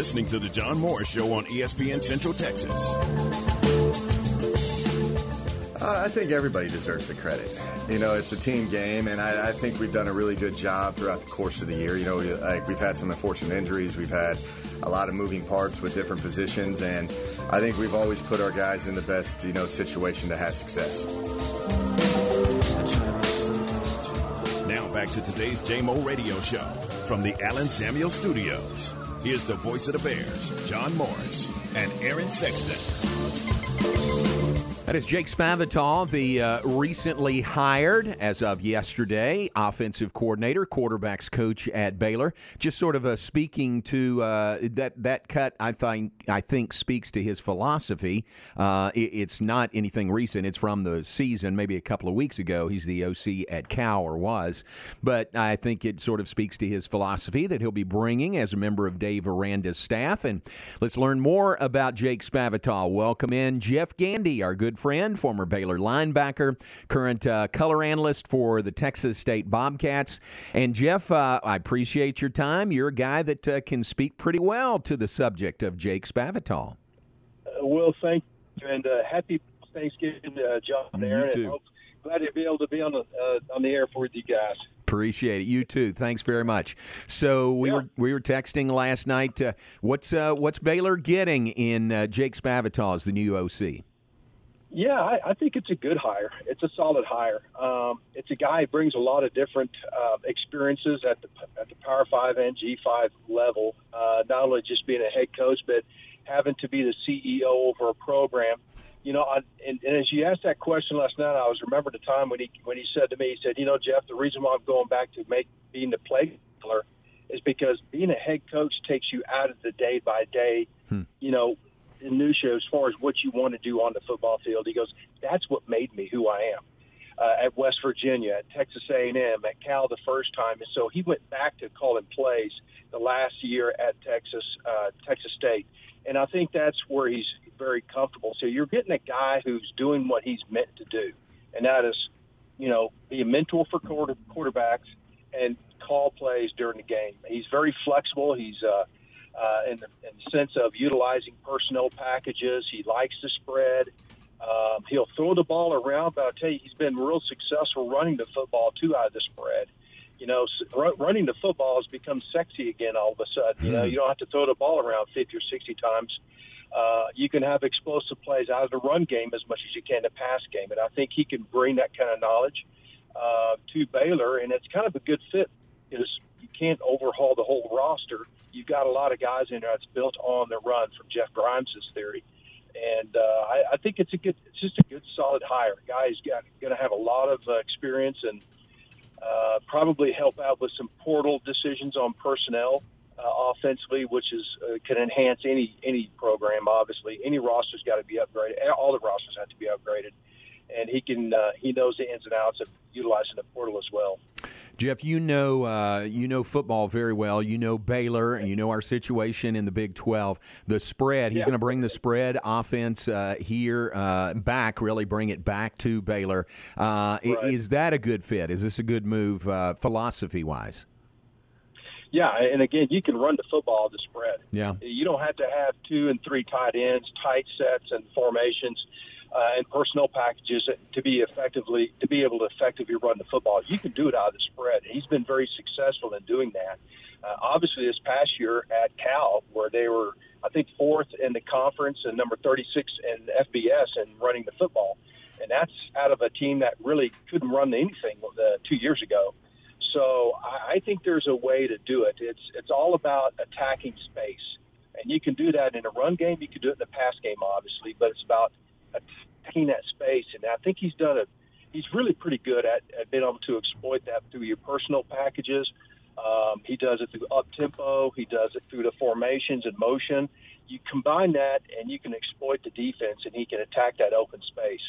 listening to The John Morris Show on ESPN Central Texas. Uh, I think everybody deserves the credit. You know, it's a team game, and I, I, think we've done a really good job throughout the course of the year. You know, like we've had some unfortunate injuries, we've had a lot of moving parts with different positions, and I think we've always put our guys in the best, you know, situation to have success. Now back to today's JMO Radio Show from the Allen Samuel Studios. Here's the voice of the Bears, John Morris and Aaron Sexton. That is Jake Spavital, the uh, recently hired, as of yesterday, offensive coordinator, quarterbacks coach at Baylor. Just sort of uh, speaking to uh, that that cut, I think I think speaks to his philosophy. Uh, it, it's not anything recent; it's from the season, maybe a couple of weeks ago. He's the OC at Cal or was, but I think it sort of speaks to his philosophy that he'll be bringing as a member of Dave Aranda's staff. And let's learn more about Jake Spavital. Welcome in Jeff Gandy, our good friend, former Baylor linebacker, current uh, color analyst for the Texas State Bobcats. And Jeff, uh, I appreciate your time. You're a guy that uh, can speak pretty well to the subject of Jake Spavital. Uh, well, thank you, and uh, happy Thanksgiving, uh, John. Aaron. You too. Glad to be able to be on the on the air for you guys. Appreciate it. You too. Thanks very much. So we yeah. were we were texting last night. Uh, what's uh, what's Baylor getting in uh, Jake Spavital as the new OC? Yeah, I, I think it's a good hire. It's a solid hire. Um, it's a guy who brings a lot of different uh, experiences at the at the Power Five and G Five level. Uh, not only just being a head coach, but having to be the CEO over a program. You know, I, and, and as you asked that question last night, I was remembered the time when he when he said to me, he said, "You know, Jeff, the reason why I'm going back to make being the play caller is because being a head coach takes you out of the day by day. Hmm. You know, minutia as far as what you want to do on the football field. He goes, "That's what made me who I am." Uh, at West Virginia, at Texas A&M, at Cal the first time, and so he went back to calling plays the last year at Texas uh, Texas State, and I think that's where he's very comfortable. So you're getting a guy who's doing what he's meant to do, and that is, you know, be a mentor for quarter, quarterbacks and call plays during the game. He's very flexible. He's uh, uh, in, the, in the sense of utilizing personnel packages. He likes to spread. Um, he'll throw the ball around, but I'll tell you, he's been real successful running the football too out of the spread. You know, running the football has become sexy again all of a sudden. You know, hmm. you don't have to throw the ball around 50 or 60 times. Uh, you can have explosive plays out of the run game as much as you can the pass game. And I think he can bring that kind of knowledge uh, to Baylor, and it's kind of a good fit because you can't overhaul the whole roster. You've got a lot of guys in there that's built on the run from Jeff Grimes' theory. And uh, I, I think it's a good, it's just a good, solid hire. Guy's got going to have a lot of uh, experience and uh, probably help out with some portal decisions on personnel uh, offensively, which is uh, can enhance any any program. Obviously, any roster's got to be upgraded. All the rosters have to be upgraded, and he can uh, he knows the ins and outs of utilizing the portal as well. Jeff, you know uh, you know football very well. You know Baylor, and you know our situation in the Big Twelve. The spread. He's yeah. going to bring the spread offense uh, here uh, back. Really bring it back to Baylor. Uh, right. Is that a good fit? Is this a good move uh, philosophy wise? Yeah, and again, you can run the football the spread. Yeah, you don't have to have two and three tight ends, tight sets, and formations uh, and personnel packages to be effectively to be able to effectively run the football. You can do it out of the spread. He's been very successful in doing that. Uh, obviously, this past year at Cal, where they were, I think, fourth in the conference and number 36 in FBS and running the football, and that's out of a team that really couldn't run anything uh, two years ago. So I, I think there's a way to do it. It's it's all about attacking space, and you can do that in a run game. You can do it in the pass game, obviously, but it's about attacking that space. And I think he's done a he's really pretty good at, at being able to exploit that through your personnel packages. Um, he does it through up tempo. He does it through the formations and motion. You combine that, and you can exploit the defense, and he can attack that open space.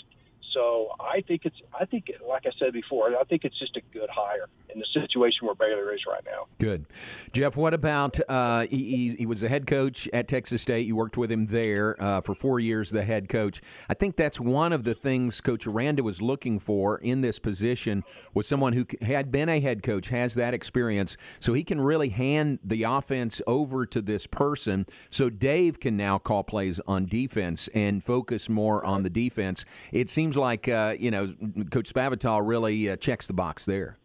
So I think it's I think like I said before, I think it's just a good hire in the situation where Baylor is right now. Good, Jeff. What about uh, he, he, was a head coach at Texas State. You worked with him there uh, for four years, the head coach. I think that's one of the things Coach Aranda was looking for in this position was someone who had been a head coach, has that experience, so he can really hand the offense over to this person. So Dave can now call plays on defense and focus more on the defense. It seems like uh, you know Coach Spavital really uh, checks the box there.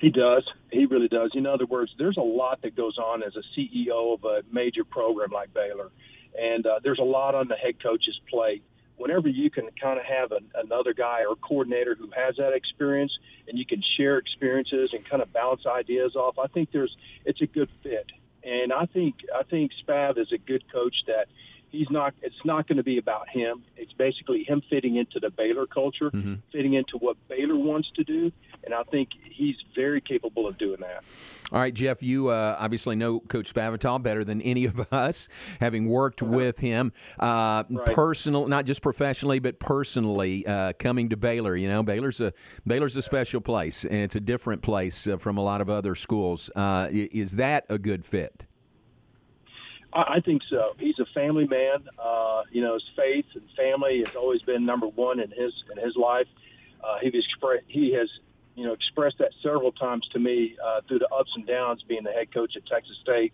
He does. He really does. In other words, there's a lot that goes on as a CEO of a major program like Baylor, and uh, there's a lot on the head coach's plate. Whenever you can kind of have an, another guy or coordinator who has that experience, and you can share experiences and kind of bounce ideas off, I think there's it's a good fit. And I think I think Spav is a good coach that he's not it's not going to be about him it's basically him fitting into the baylor culture mm-hmm. fitting into what baylor wants to do and i think he's very capable of doing that all right jeff you uh, obviously know coach spavital better than any of us having worked uh-huh. with him uh, right. personal not just professionally but personally uh, coming to baylor you know baylor's a baylor's a special place and it's a different place uh, from a lot of other schools uh, is that a good fit I think so. He's a family man. Uh, you know, his faith and family has always been number one in his in his life. Uh, he expressed he has you know expressed that several times to me uh, through the ups and downs being the head coach at Texas State.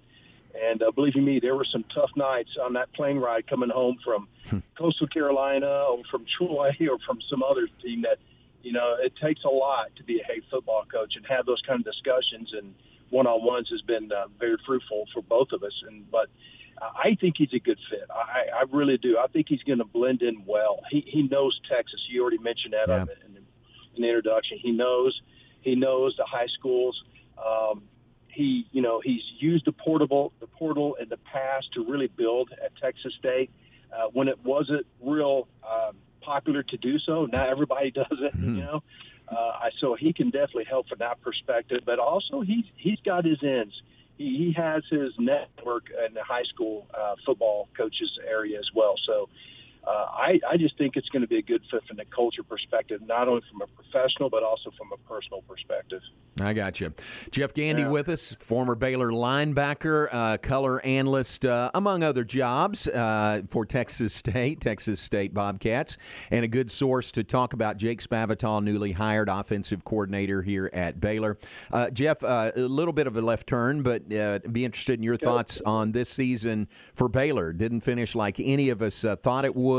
And uh, believe me, there were some tough nights on that plane ride coming home from hmm. Coastal Carolina or from Troy or from some other team that, you know, it takes a lot to be a head football coach and have those kind of discussions. And one on ones has been uh, very fruitful for both of us. And but I think he's a good fit. I, I really do. I think he's going to blend in well. He he knows Texas. You already mentioned that yeah. in, the, in the introduction. He knows he knows the high schools. Um, he you know he's used the portable the portal in the past to really build at Texas State uh, when it wasn't real um, popular to do so. Now everybody does it. Mm-hmm. You know. Uh, so he can definitely help from that perspective, but also he's he's got his ends. He, he has his network in the high school uh, football coaches area as well. So uh, I, I just think it's going to be a good fit from the culture perspective, not only from a professional but also from a personal perspective. I got you, Jeff Gandy yeah. with us, former Baylor linebacker, uh, color analyst, uh, among other jobs uh, for Texas State, Texas State Bobcats, and a good source to talk about Jake Spavital, newly hired offensive coordinator here at Baylor. Uh, Jeff, uh, a little bit of a left turn, but be interested in your thoughts on this season for Baylor. Didn't finish like any of us thought it would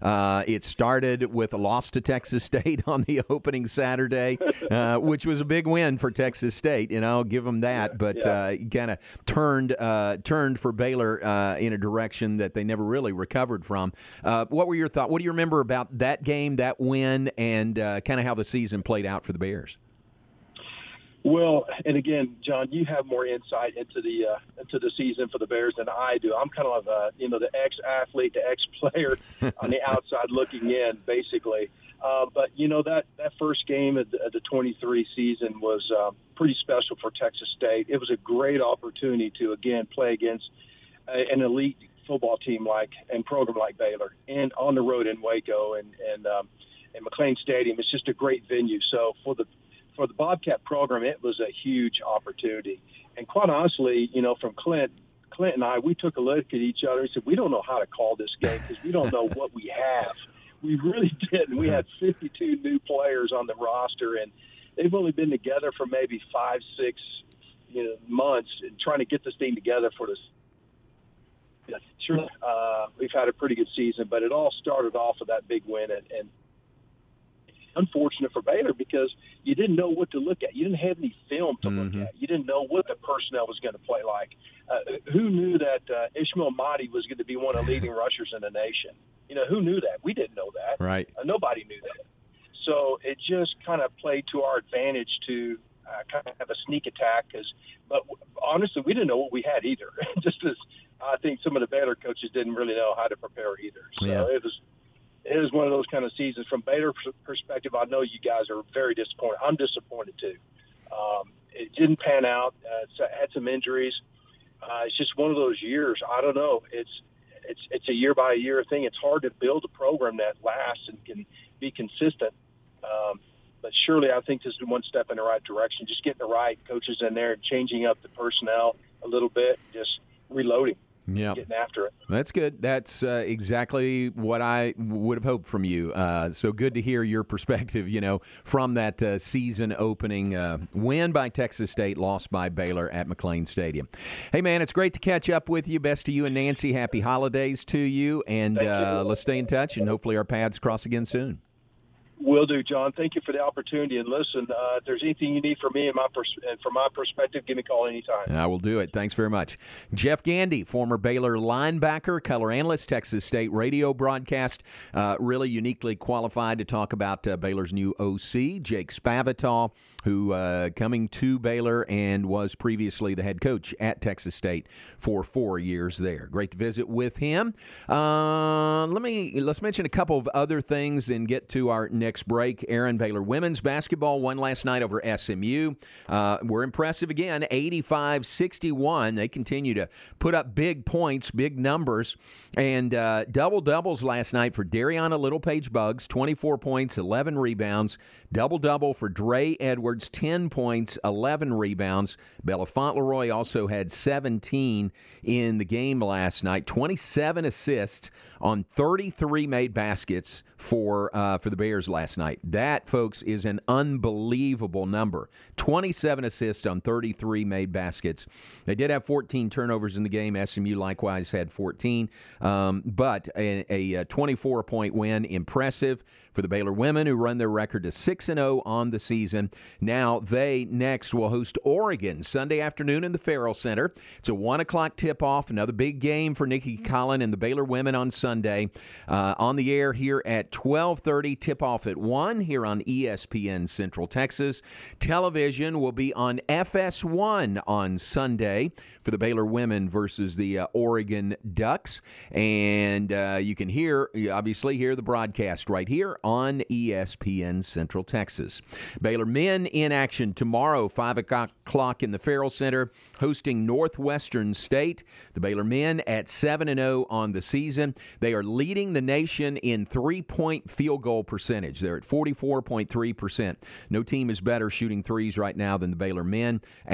Uh, it started with a loss to Texas State on the opening Saturday, uh, which was a big win for Texas State. You know, give them that. but yeah. uh, kind of turned uh, turned for Baylor uh, in a direction that they never really recovered from. Uh, what were your thoughts? What do you remember about that game, that win, and kind of how the season played out for the Bears? Well, and again, John, you have more insight into the uh, into the season for the Bears than I do. I'm kind of uh, you know the ex athlete, the ex player on the outside looking in, basically. Uh, but you know that that first game of the, of the 23 season was uh, pretty special for Texas State. It was a great opportunity to again play against a, an elite football team like and program like Baylor, and on the road in Waco and and um, and McLane Stadium. It's just a great venue. So for the for the Bobcat program, it was a huge opportunity. And quite honestly, you know, from Clint, Clint and I, we took a look at each other and said, we don't know how to call this game because we don't know what we have. We really didn't. We had 52 new players on the roster, and they've only been together for maybe five, six, you know, months and trying to get this thing together for this. Sure, uh, we've had a pretty good season, but it all started off with that big win, and, and unfortunate for Baylor because you didn't know what to look at. You didn't have any film to mm-hmm. look at. You didn't know what the personnel was going to play like. Uh, who knew that uh, Ismail Mahdi was going to be one of the leading rushers in the nation? You know, who knew that? We didn't know that. Right. Uh, nobody knew that. So it just kind of played to our advantage to uh, kind of have a sneak attack. Cause, but honestly, we didn't know what we had either. just as I think some of the Baylor coaches didn't really know how to prepare either. So yeah. it was it was one of those kind of seasons. From Baylor perspective, I know you guys are very disappointed. I'm disappointed too. Um, it didn't pan out. Uh, it's had some injuries. Uh, it's just one of those years. I don't know. It's it's it's a year by year thing. It's hard to build a program that lasts and can be consistent. Um, but surely, I think this is one step in the right direction. Just getting the right coaches in there, changing up the personnel a little bit, just reloading yeah. getting after it. That's good. That's uh, exactly what I would have hoped from you. Uh, so good to hear your perspective, you know, from that uh, season opening uh, win by Texas State, lost by Baylor at McLane Stadium. Hey, man, it's great to catch up with you. Best to you and Nancy. Happy holidays to you. And you. Uh, let's stay in touch, and hopefully our paths cross again soon. Will do, John. Thank you for the opportunity. And listen, uh, if there's anything you need from me and my pers- and from my perspective, give me a call anytime. I will do it. Thanks very much. Jeff Gandy, former Baylor linebacker, color analyst, Texas State radio broadcast, uh, really uniquely qualified to talk about uh, Baylor's new OC, Jake Spavital, who uh, coming to Baylor and was previously the head coach at Texas State for four years there. Great to visit with him. Uh, let me let's mention a couple of other things and get to our next next break. Aaron Baylor women's basketball won last night over SMU. Uh, we're impressive again, 85 61. They continue to put up big points, big numbers, and uh, double doubles last night for Darianna Littlepage-Buggs, 24 points, 11 rebounds. Double double for Dre Edwards, 10 points, 11 rebounds. Bella Fauntleroy also had 17 in the game last night, 27 assists on 33 made baskets for uh, for the Bears last night. That, folks, is an unbelievable number. 27 assists on 33 made baskets. They did have 14 turnovers in the game. SMU likewise had 14, um, but a, a 24 point win, impressive for the Baylor women, who run their record to 6 and 0 on the season. Now they next will host Oregon Sunday afternoon in the Ferrell Center. It's a 1 o'clock tip off, another big game for Nicki Collen and the Baylor women on Sunday. Uh, on the air here at 12:30, tip off at 1 here on ESPN Central Texas. Television will be on FS1 on Sunday for the Baylor women versus the uh, Oregon Ducks. And uh, you can hear, obviously, hear the broadcast right here on ESPN Central Texas. Baylor men in action tomorrow, 5 o'clock in the Ferrell Center, hosting Northwestern State. The Baylor men at 7 and 0 on the season. They are leading the nation in three point field goal percentage. They're at 44.3%. No team is better shooting threes right now than the Baylor men at